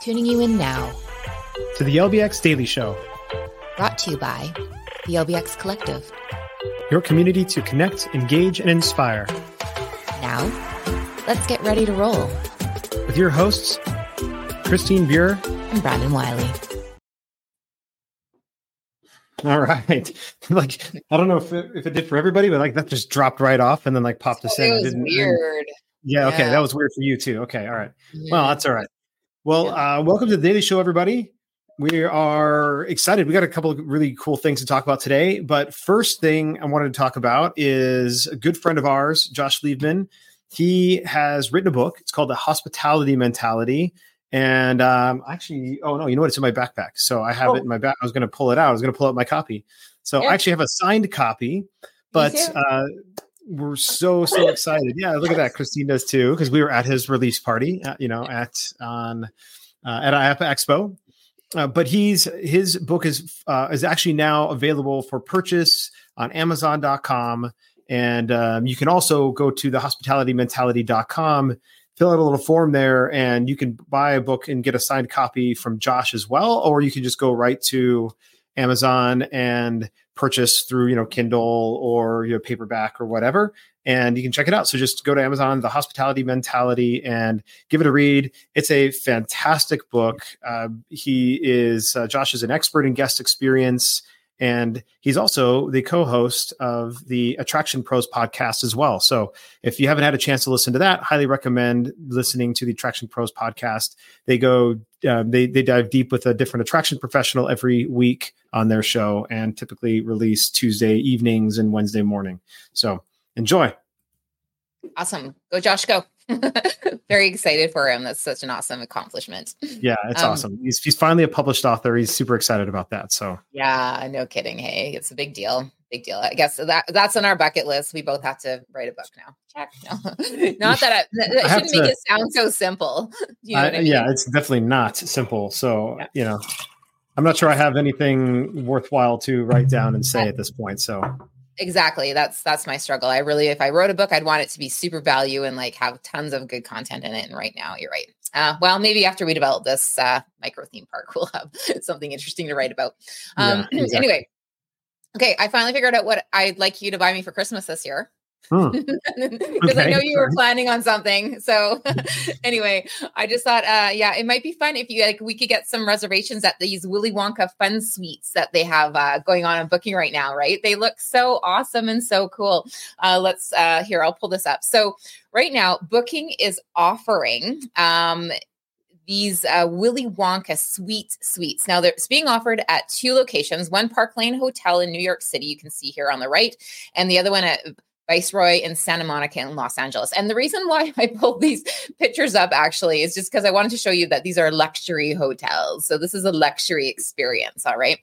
Tuning you in now to the LBX Daily Show, brought to you by the LBX Collective, your community to connect, engage, and inspire. Now, let's get ready to roll with your hosts, Christine Buer and Brandon Wiley. All right. like I don't know if it, if it did for everybody, but like that just dropped right off and then like popped us in. It was weird. Yeah, okay. That was weird for you too. Okay. All right. Yeah. Well, that's all right. Well, uh, welcome to the Daily Show, everybody. We are excited. We got a couple of really cool things to talk about today. But first thing I wanted to talk about is a good friend of ours, Josh Liebman. He has written a book. It's called The Hospitality Mentality. And um, actually, oh no, you know what? It's in my backpack. So I have oh. it in my back. I was going to pull it out. I was going to pull out my copy. So yeah. I actually have a signed copy, but uh, we're so so excited. Yeah, look at that. Christine does too because we were at his release party. At, you know, at on uh, at IAAPA Expo. Uh, but he's his book is uh, is actually now available for purchase on Amazon.com, and um, you can also go to the hospitalitymentality.com fill out a little form there and you can buy a book and get a signed copy from Josh as well or you can just go right to Amazon and purchase through you know Kindle or you know paperback or whatever and you can check it out. So just go to Amazon the hospitality mentality and give it a read. It's a fantastic book. Uh, he is uh, Josh is an expert in guest experience and he's also the co-host of the Attraction Pros podcast as well. So if you haven't had a chance to listen to that, highly recommend listening to the Attraction Pros podcast. They go um, they they dive deep with a different attraction professional every week on their show, and typically release Tuesday evenings and Wednesday morning. So enjoy. Awesome, go Josh, go. Very excited for him. That's such an awesome accomplishment. Yeah, it's um, awesome. He's he's finally a published author. He's super excited about that. So yeah, no kidding. Hey, it's a big deal. Big deal. I guess that that's on our bucket list. We both have to write a book now. Check. No. not that I, that I shouldn't to, make it sound so simple. You know I, I mean? Yeah, it's definitely not simple. So yeah. you know, I'm not sure I have anything worthwhile to write down and say at this point. So exactly. That's that's my struggle. I really if i wrote a book i'd want it to be super value and like have tons of good content in it. And right now you're right. Uh, well maybe after we develop this uh, micro theme park we'll have something interesting to write about. Um, yeah, exactly. anyway. Okay i finally figured out what i'd like you to buy me for christmas this year because okay. I know you were planning on something. So anyway, I just thought, uh, yeah, it might be fun if you like we could get some reservations at these Willy Wonka fun suites that they have uh, going on and booking right now. Right? They look so awesome and so cool. Uh, let's uh, here, I'll pull this up. So right now, booking is offering. Um, these uh, Willy Wonka suite suites. Now, they're it's being offered at two locations one Park Lane Hotel in New York City, you can see here on the right, and the other one at Viceroy in Santa Monica in Los Angeles. And the reason why I pulled these pictures up actually is just because I wanted to show you that these are luxury hotels. So this is a luxury experience. All right.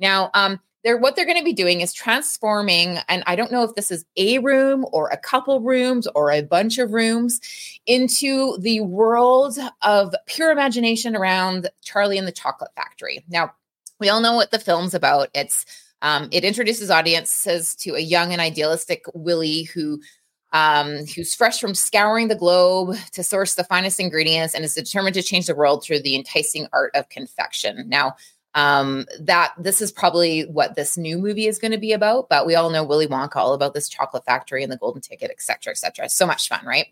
Now, um, they're what they're going to be doing is transforming, and I don't know if this is a room or a couple rooms or a bunch of rooms into the world of pure imagination around Charlie and the Chocolate Factory. Now, we all know what the film's about. It's um, it introduces audiences to a young and idealistic Willy who um, who's fresh from scouring the globe to source the finest ingredients and is determined to change the world through the enticing art of confection. Now, um, that this is probably what this new movie is going to be about, but we all know Willy Wonka, all about this chocolate factory and the golden ticket, et cetera, et cetera. So much fun, right?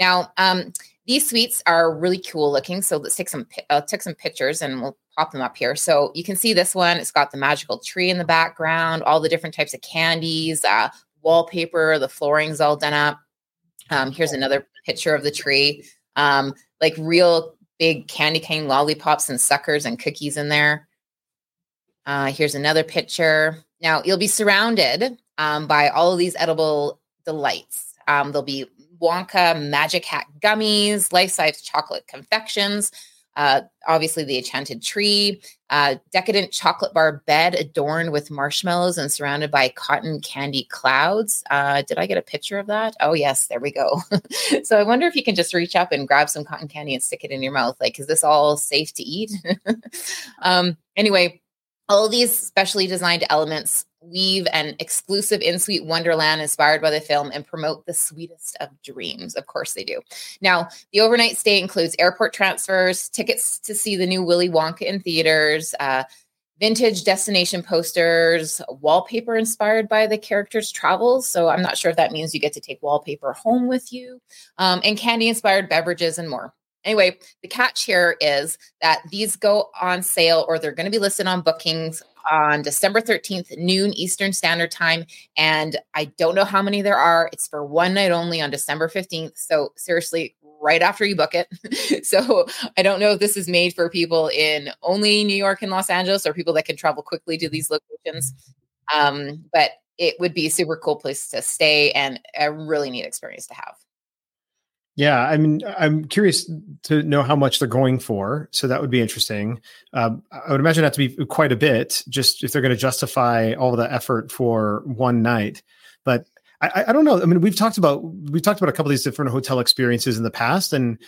Now, um, these suites are really cool looking. So let's take some, uh, take some pictures and we'll pop them up here. So you can see this one. It's got the magical tree in the background, all the different types of candies, uh, wallpaper, the flooring's all done up. Um, here's another picture of the tree. Um, like real big candy cane lollipops and suckers and cookies in there. Uh, here's another picture. Now you'll be surrounded um, by all of these edible delights. Um, there'll be Wonka Magic Hat gummies, life size chocolate confections, uh, obviously the enchanted tree, uh, decadent chocolate bar bed adorned with marshmallows and surrounded by cotton candy clouds. Uh, did I get a picture of that? Oh, yes, there we go. so I wonder if you can just reach up and grab some cotton candy and stick it in your mouth. Like, is this all safe to eat? um, anyway, all these specially designed elements weave an exclusive in suite wonderland inspired by the film and promote the sweetest of dreams. Of course, they do. Now, the overnight stay includes airport transfers, tickets to see the new Willy Wonka in theaters, uh, vintage destination posters, wallpaper inspired by the characters' travels. So I'm not sure if that means you get to take wallpaper home with you, um, and candy inspired beverages and more. Anyway, the catch here is that these go on sale or they're going to be listed on bookings on December 13th, noon Eastern Standard Time. And I don't know how many there are. It's for one night only on December 15th. So, seriously, right after you book it. so, I don't know if this is made for people in only New York and Los Angeles or people that can travel quickly to these locations. Um, but it would be a super cool place to stay and a really neat experience to have. Yeah, I mean, I'm curious to know how much they're going for. So that would be interesting. Um, I would imagine that to be quite a bit, just if they're going to justify all the effort for one night. But I, I, don't know. I mean, we've talked about we've talked about a couple of these different hotel experiences in the past, and.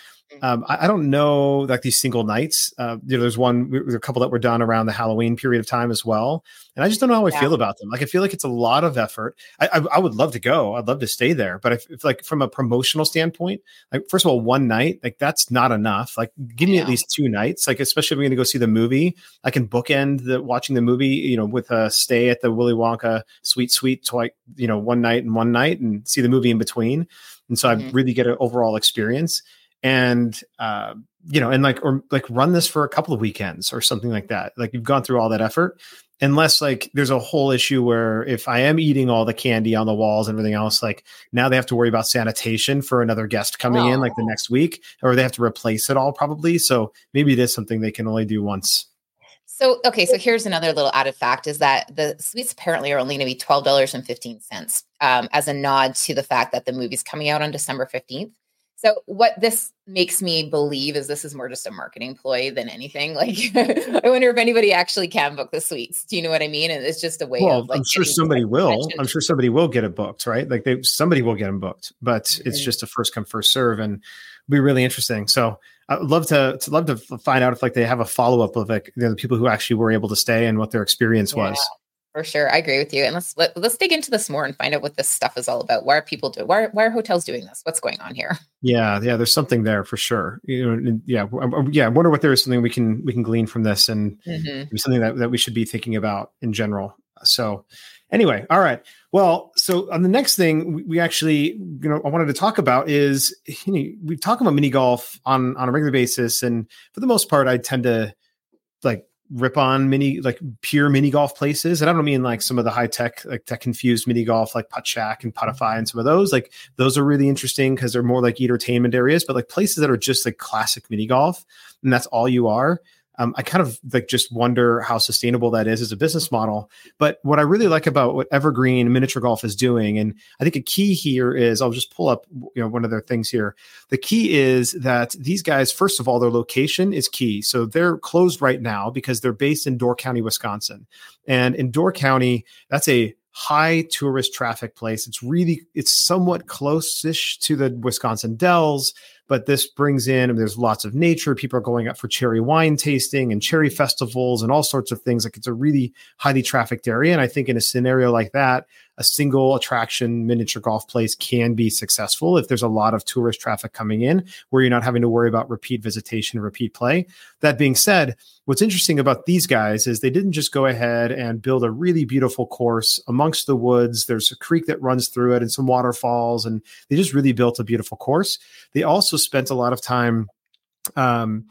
Um, I, I, don't know like these single nights. Uh, you know, there's one, there's a couple that were done around the Halloween period of time as well, and I just don't know how I yeah. feel about them. Like, I feel like it's a lot of effort. I, I, I would love to go. I'd love to stay there, but if, if, like from a promotional standpoint, like first of all, one night, like that's not enough. Like, give me at least two nights. Like, especially if I'm going to go see the movie, I can bookend the watching the movie. You know, with a stay at the Willy Wonka Suite Suite, twice, you know, one night and one night, and see the movie in between. And so mm-hmm. I really get an overall experience and uh, you know, and like or like run this for a couple of weekends or something like that. Like you've gone through all that effort, unless like there's a whole issue where if I am eating all the candy on the walls and everything else, like now they have to worry about sanitation for another guest coming oh. in like the next week, or they have to replace it all probably. So maybe it is something they can only do once. So, okay, so here's another little added fact is that the suites apparently are only going to be $12.15 um, as a nod to the fact that the movie's coming out on December 15th. So what this makes me believe is this is more just a marketing ploy than anything. Like I wonder if anybody actually can book the suites. Do you know what I mean? And it's just a way well, of like I'm sure somebody will. I'm sure somebody will get it booked, right? Like they somebody will get them booked, but mm-hmm. it's just a first come first serve and be really interesting. So I'd love to, to love to find out if like they have a follow up of like you know, the people who actually were able to stay and what their experience yeah. was. For sure, I agree with you. And let's let, us let us dig into this more and find out what this stuff is all about. Why are people doing? Why are, why are hotels doing this? What's going on here? Yeah, yeah. There's something there for sure. You know, yeah, yeah. I wonder what there is something we can we can glean from this and mm-hmm. something that that we should be thinking about in general. So, anyway, all right. Well, so on the next thing we, we actually, you know, I wanted to talk about is you know, we talk about mini golf on on a regular basis, and for the most part, I tend to like rip on mini like pure mini golf places. And i don't mean like some of the high tech like tech confused mini golf like Puttshack and puttify mm-hmm. and some of those like those are really interesting because they're more like entertainment areas. But like places that are just like classic mini golf and that's all you are um, I kind of like just wonder how sustainable that is as a business model. But what I really like about what Evergreen Miniature Golf is doing, and I think a key here is I'll just pull up you know one of their things here. The key is that these guys, first of all, their location is key. So they're closed right now because they're based in Door County, Wisconsin, and in Door County, that's a high tourist traffic place. It's really it's somewhat close-ish to the Wisconsin Dells but this brings in, and there's lots of nature. People are going up for cherry wine tasting and cherry festivals and all sorts of things. Like it's a really highly trafficked area. And I think in a scenario like that, a single attraction miniature golf place can be successful if there's a lot of tourist traffic coming in where you're not having to worry about repeat visitation, repeat play. That being said, what's interesting about these guys is they didn't just go ahead and build a really beautiful course amongst the woods. There's a creek that runs through it and some waterfalls, and they just really built a beautiful course. They also spent a lot of time um,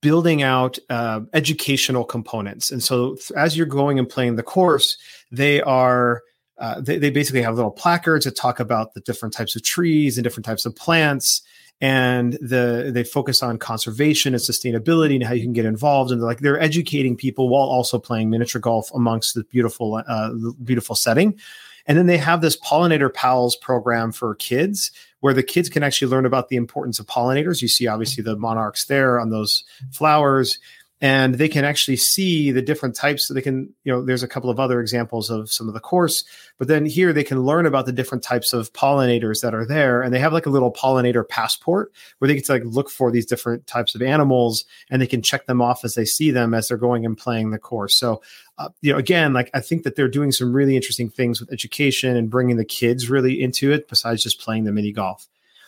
building out uh, educational components. And so as you're going and playing the course, they are uh, they, they basically have little placards that talk about the different types of trees and different types of plants. And the they focus on conservation and sustainability and how you can get involved. And they're like they're educating people while also playing miniature golf amongst the beautiful uh, beautiful setting. And then they have this pollinator pals program for kids where the kids can actually learn about the importance of pollinators you see obviously the monarchs there on those flowers and they can actually see the different types. So they can, you know, there's a couple of other examples of some of the course, but then here they can learn about the different types of pollinators that are there, and they have like a little pollinator passport where they get to like look for these different types of animals, and they can check them off as they see them as they're going and playing the course. So, uh, you know, again, like I think that they're doing some really interesting things with education and bringing the kids really into it, besides just playing the mini golf.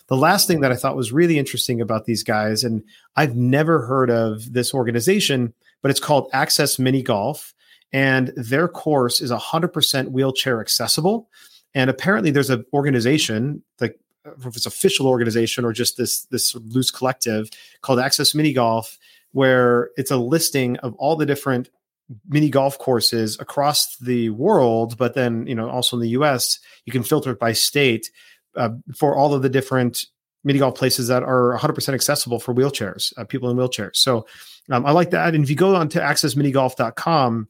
The last thing that I thought was really interesting about these guys, and I've never heard of this organization, but it's called Access Mini Golf. And their course is 100% wheelchair accessible. And apparently, there's an organization, like if it's official organization or just this this loose collective called Access Mini Golf, where it's a listing of all the different mini golf courses across the world, but then you know also in the U.S. you can filter it by state uh, for all of the different mini golf places that are 100% accessible for wheelchairs, uh, people in wheelchairs. So um, I like that. And if you go on to accessminigolf.com,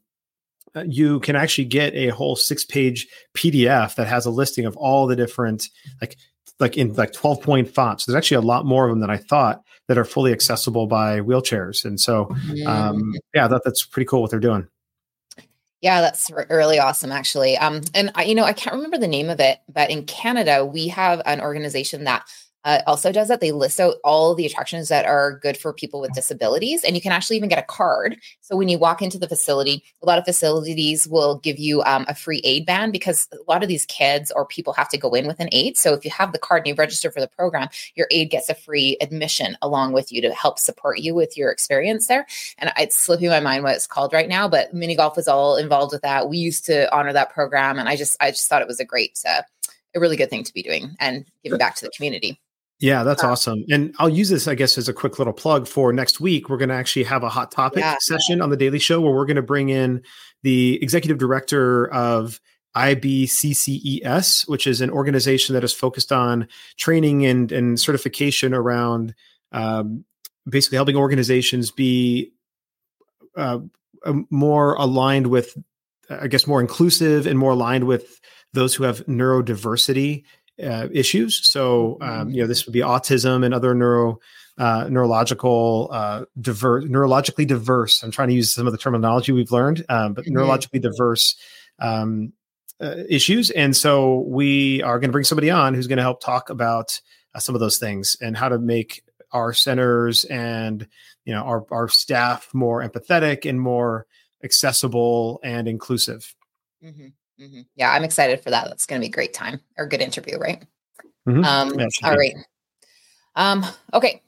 uh, you can actually get a whole six page PDF that has a listing of all the different, like, like in like 12 point fonts. There's actually a lot more of them than I thought that are fully accessible by wheelchairs. And so, um, yeah, that, that's pretty cool what they're doing. Yeah, that's really awesome, actually. Um, and I, you know, I can't remember the name of it, but in Canada, we have an organization that uh, also does that. They list out all the attractions that are good for people with disabilities, and you can actually even get a card. So when you walk into the facility, a lot of facilities will give you um, a free aid band because a lot of these kids or people have to go in with an aid. So if you have the card and you register for the program, your aid gets a free admission along with you to help support you with your experience there. And it's slipping my mind what it's called right now, but mini golf was all involved with that. We used to honor that program, and I just I just thought it was a great. Uh, a really good thing to be doing and giving back to the community. Yeah, that's uh, awesome. And I'll use this, I guess, as a quick little plug for next week. We're going to actually have a hot topic yeah. session on the Daily Show where we're going to bring in the executive director of IBCCES, which is an organization that is focused on training and, and certification around um, basically helping organizations be uh, more aligned with, I guess, more inclusive and more aligned with those who have neurodiversity uh, issues. So, um, you know, this would be autism and other neuro uh, neurological uh, diverse, neurologically diverse. I'm trying to use some of the terminology we've learned, um, but mm-hmm. neurologically diverse um, uh, issues. And so we are going to bring somebody on who's going to help talk about uh, some of those things and how to make our centers and you know our our staff more empathetic and more accessible and inclusive. Mm-hmm. Mm-hmm. Yeah, I'm excited for that. That's going to be a great time or good interview, right? Mm-hmm. Um, all right. Um, okay.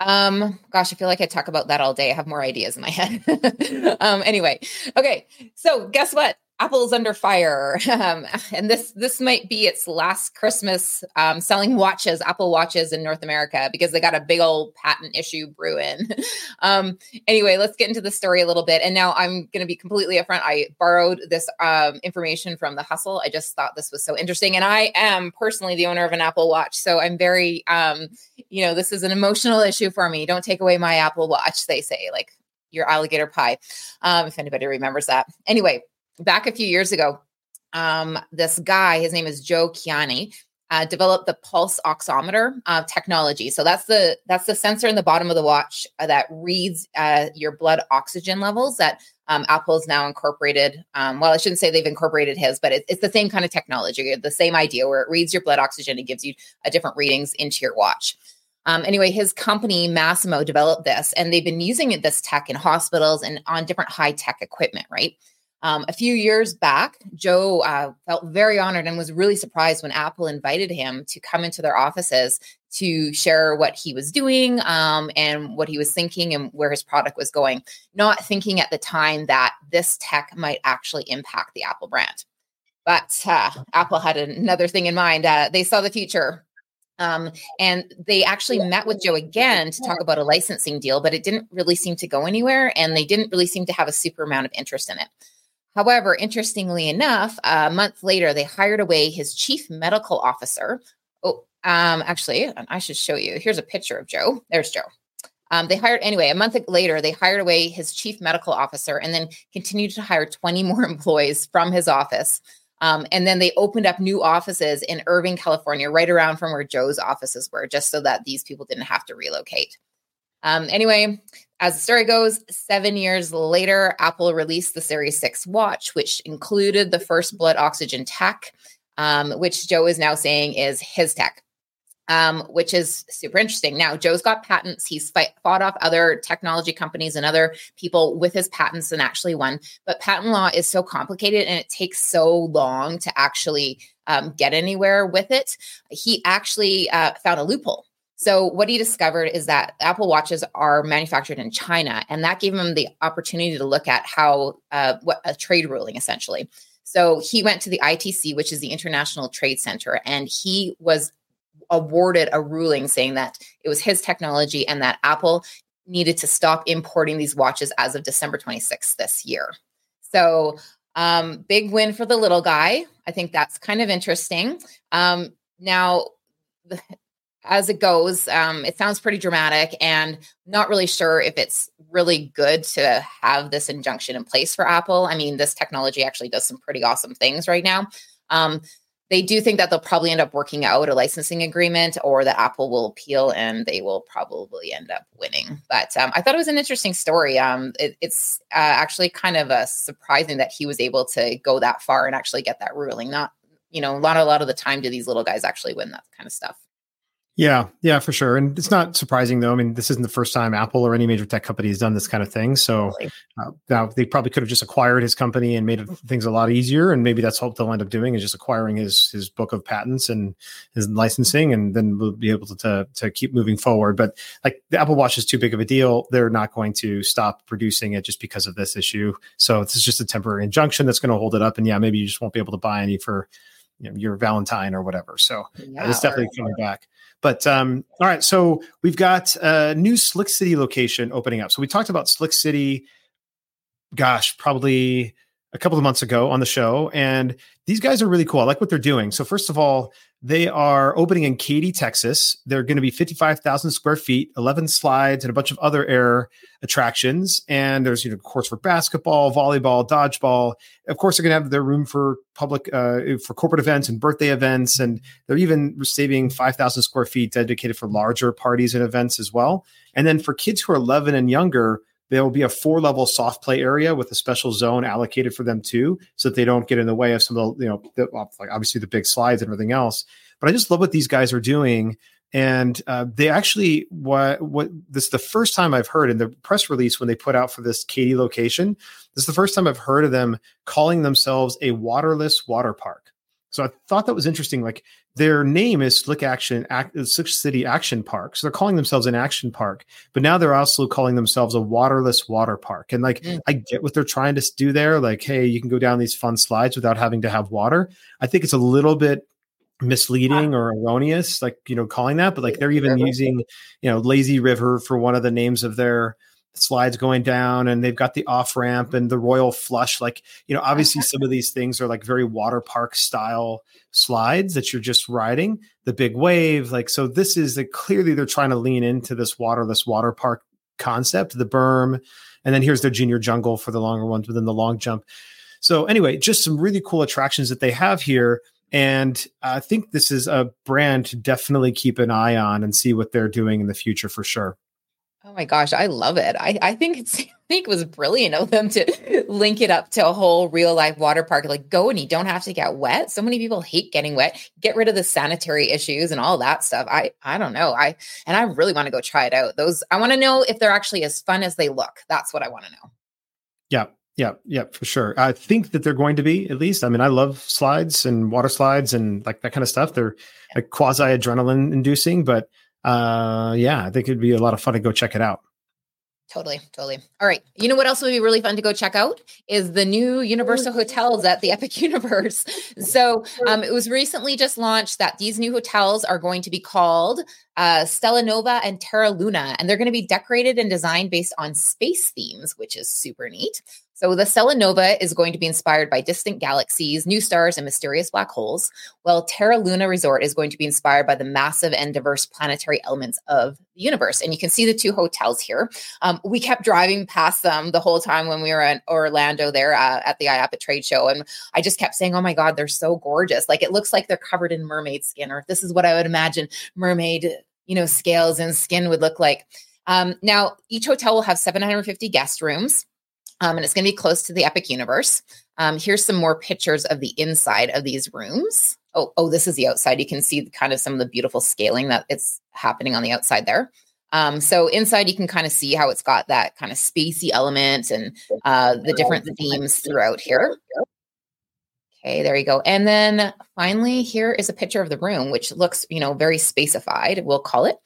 Um, gosh, I feel like I talk about that all day. I have more ideas in my head. um, anyway, okay. So guess what? Apple's under fire, um, and this this might be its last Christmas um, selling watches, Apple watches in North America, because they got a big old patent issue brewing. um, anyway, let's get into the story a little bit. And now I'm going to be completely upfront. I borrowed this um, information from the Hustle. I just thought this was so interesting, and I am personally the owner of an Apple Watch, so I'm very, um, you know, this is an emotional issue for me. Don't take away my Apple Watch, they say, like your alligator pie, um, if anybody remembers that. Anyway back a few years ago, um, this guy, his name is Joe Kiani, uh, developed the pulse oximeter uh, technology. So that's the that's the sensor in the bottom of the watch uh, that reads uh, your blood oxygen levels. That um, Apple's now incorporated. Um, well, I shouldn't say they've incorporated his, but it, it's the same kind of technology, the same idea where it reads your blood oxygen and gives you uh, different readings into your watch. Um, anyway, his company Masimo developed this, and they've been using this tech in hospitals and on different high tech equipment, right? Um, a few years back, Joe uh, felt very honored and was really surprised when Apple invited him to come into their offices to share what he was doing um, and what he was thinking and where his product was going, not thinking at the time that this tech might actually impact the Apple brand. But uh, Apple had another thing in mind. Uh, they saw the future. Um, and they actually met with Joe again to talk about a licensing deal, but it didn't really seem to go anywhere. And they didn't really seem to have a super amount of interest in it. However, interestingly enough, a month later, they hired away his chief medical officer. Oh, um, actually, I should show you. Here's a picture of Joe. There's Joe. Um, they hired anyway. A month later, they hired away his chief medical officer, and then continued to hire 20 more employees from his office. Um, and then they opened up new offices in Irvine, California, right around from where Joe's offices were, just so that these people didn't have to relocate. Um, anyway, as the story goes, seven years later, Apple released the Series 6 watch, which included the first blood oxygen tech, um, which Joe is now saying is his tech. Um, which is super interesting. Now, Joe's got patents. He's fight, fought off other technology companies and other people with his patents and actually won. But patent law is so complicated and it takes so long to actually um, get anywhere with it. He actually uh, found a loophole so, what he discovered is that Apple Watches are manufactured in China, and that gave him the opportunity to look at how uh, what a trade ruling essentially. So, he went to the ITC, which is the International Trade Center, and he was awarded a ruling saying that it was his technology and that Apple needed to stop importing these watches as of December 26th this year. So, um, big win for the little guy. I think that's kind of interesting. Um, now, as it goes. Um, it sounds pretty dramatic and not really sure if it's really good to have this injunction in place for Apple. I mean, this technology actually does some pretty awesome things right now. Um, they do think that they'll probably end up working out a licensing agreement or that Apple will appeal and they will probably end up winning. But um, I thought it was an interesting story. Um, it, it's uh, actually kind of a surprising that he was able to go that far and actually get that ruling. Not, you know, a lot, a lot of the time do these little guys actually win that kind of stuff. Yeah, yeah, for sure. And it's not surprising though. I mean, this isn't the first time Apple or any major tech company has done this kind of thing. So uh, now they probably could have just acquired his company and made things a lot easier. And maybe that's what they'll end up doing is just acquiring his his book of patents and his licensing, and then we'll be able to to, to keep moving forward. But like the Apple Watch is too big of a deal. They're not going to stop producing it just because of this issue. So this is just a temporary injunction that's going to hold it up. And yeah, maybe you just won't be able to buy any for you know, your Valentine or whatever. So yeah, it's definitely coming back. But um, all right, so we've got a new Slick City location opening up. So we talked about Slick City, gosh, probably a couple of months ago on the show, and these guys are really cool. I like what they're doing. So first of all, they are opening in Katy, Texas. They're going to be 55,000 square feet, 11 slides, and a bunch of other air attractions. And there's, you know, courts for basketball, volleyball, dodgeball. Of course, they're going to have their room for public, uh, for corporate events and birthday events. And they're even saving 5,000 square feet dedicated for larger parties and events as well. And then for kids who are 11 and younger, there will be a four level soft play area with a special zone allocated for them too, so that they don't get in the way of some of the, you know, the, like obviously the big slides and everything else. But I just love what these guys are doing. And uh, they actually, what, what this is the first time I've heard in the press release when they put out for this Katy location. This is the first time I've heard of them calling themselves a waterless water park. So I thought that was interesting. Like their name is Slick Action, Act, Slick City Action Park. So they're calling themselves an action park, but now they're also calling themselves a waterless water park. And like, mm. I get what they're trying to do there. Like, hey, you can go down these fun slides without having to have water. I think it's a little bit misleading or erroneous, like, you know, calling that, but like they're even using, you know, Lazy River for one of the names of their slides going down and they've got the off ramp and the royal flush like you know obviously some of these things are like very water park style slides that you're just riding the big wave like so this is like clearly they're trying to lean into this waterless water park concept the berm and then here's their junior jungle for the longer ones within the long jump. So anyway just some really cool attractions that they have here and i think this is a brand to definitely keep an eye on and see what they're doing in the future for sure Oh my gosh, I love it. I, I think it's I think it was brilliant of them to link it up to a whole real life water park. Like go and you don't have to get wet. So many people hate getting wet. Get rid of the sanitary issues and all that stuff. I I don't know. I and I really want to go try it out. Those I want to know if they're actually as fun as they look. That's what I want to know. Yeah. Yeah, yeah, for sure. I think that they're going to be at least. I mean, I love slides and water slides and like that kind of stuff. They're like quasi adrenaline inducing, but uh, yeah, I think it'd be a lot of fun to go check it out. Totally, totally. All right. You know what else would be really fun to go check out is the new Universal hotels at the Epic Universe. So um, it was recently just launched that these new hotels are going to be called uh, Stella Nova and Terra Luna, and they're going to be decorated and designed based on space themes, which is super neat. So the Stella Nova is going to be inspired by distant galaxies, new stars, and mysterious black holes, while Terra Luna Resort is going to be inspired by the massive and diverse planetary elements of the universe. And you can see the two hotels here. Um, we kept driving past them the whole time when we were in Orlando there uh, at the IAAPA trade show. And I just kept saying, oh my God, they're so gorgeous. Like it looks like they're covered in mermaid skin, or this is what I would imagine mermaid, you know, scales and skin would look like. Um, now, each hotel will have 750 guest rooms, um, and it's going to be close to the Epic Universe. Um, here's some more pictures of the inside of these rooms. Oh, oh, this is the outside. You can see kind of some of the beautiful scaling that it's happening on the outside there. Um, so inside, you can kind of see how it's got that kind of spacey element and uh, the different themes throughout here. Okay, there you go. And then finally, here is a picture of the room, which looks, you know, very spacified, we'll call it.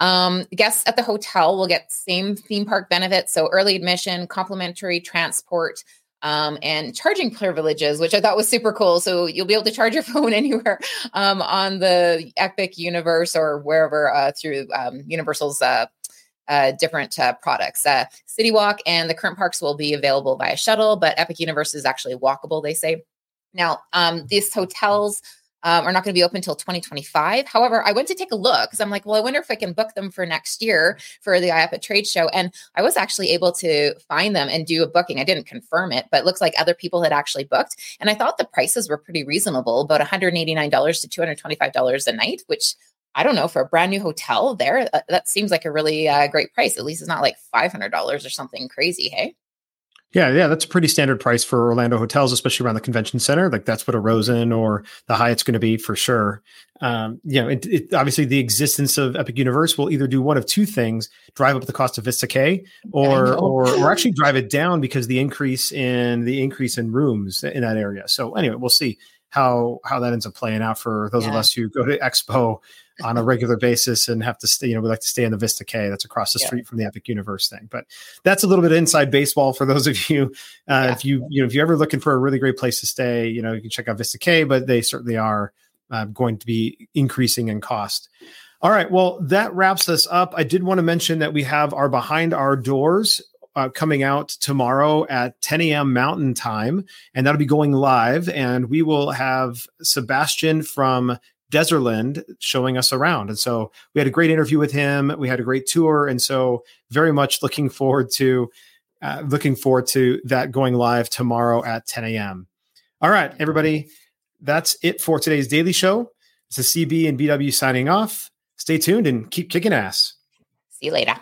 Um, guests at the hotel will get same theme park benefits. So early admission, complimentary transport, um, and charging privileges, which I thought was super cool. So you'll be able to charge your phone anywhere um, on the Epic Universe or wherever uh, through um, Universal's uh, uh, different uh, products. Uh, City Walk and the current parks will be available via shuttle, but Epic Universe is actually walkable, they say. Now, um, these hotels um, are not going to be open until 2025. However, I went to take a look because I'm like, well, I wonder if I can book them for next year for the IAAPA trade show. And I was actually able to find them and do a booking. I didn't confirm it, but it looks like other people had actually booked. And I thought the prices were pretty reasonable, about $189 to $225 a night, which I don't know for a brand new hotel there. Uh, that seems like a really uh, great price. At least it's not like $500 or something crazy. Hey. Yeah, yeah, that's a pretty standard price for Orlando hotels, especially around the convention center. Like that's what a Rosen or the Hyatt's going to be for sure. Um, you know, it, it, obviously the existence of Epic Universe will either do one of two things: drive up the cost of Vista Cay, or or or actually drive it down because the increase in the increase in rooms in that area. So anyway, we'll see how how that ends up playing out for those yeah. of us who go to Expo on a regular basis and have to stay, you know, we like to stay in the Vista Cay that's across the yeah. street from the Epic Universe thing. But that's a little bit inside baseball for those of you. Uh, yeah. If you, you know, if you're ever looking for a really great place to stay, you know, you can check out Vista Cay, but they certainly are uh, going to be increasing in cost. All right. Well, that wraps us up. I did want to mention that we have our behind our doors uh, coming out tomorrow at 10 a.m. Mountain Time, and that'll be going live. And we will have Sebastian from Desertland showing us around. And so we had a great interview with him. We had a great tour. And so very much looking forward to uh, looking forward to that going live tomorrow at 10 a.m. All right, everybody. That's it for today's daily show. This is CB and BW signing off. Stay tuned and keep kicking ass. See you later.